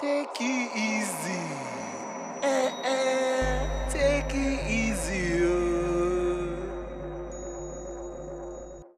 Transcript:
Take it easy.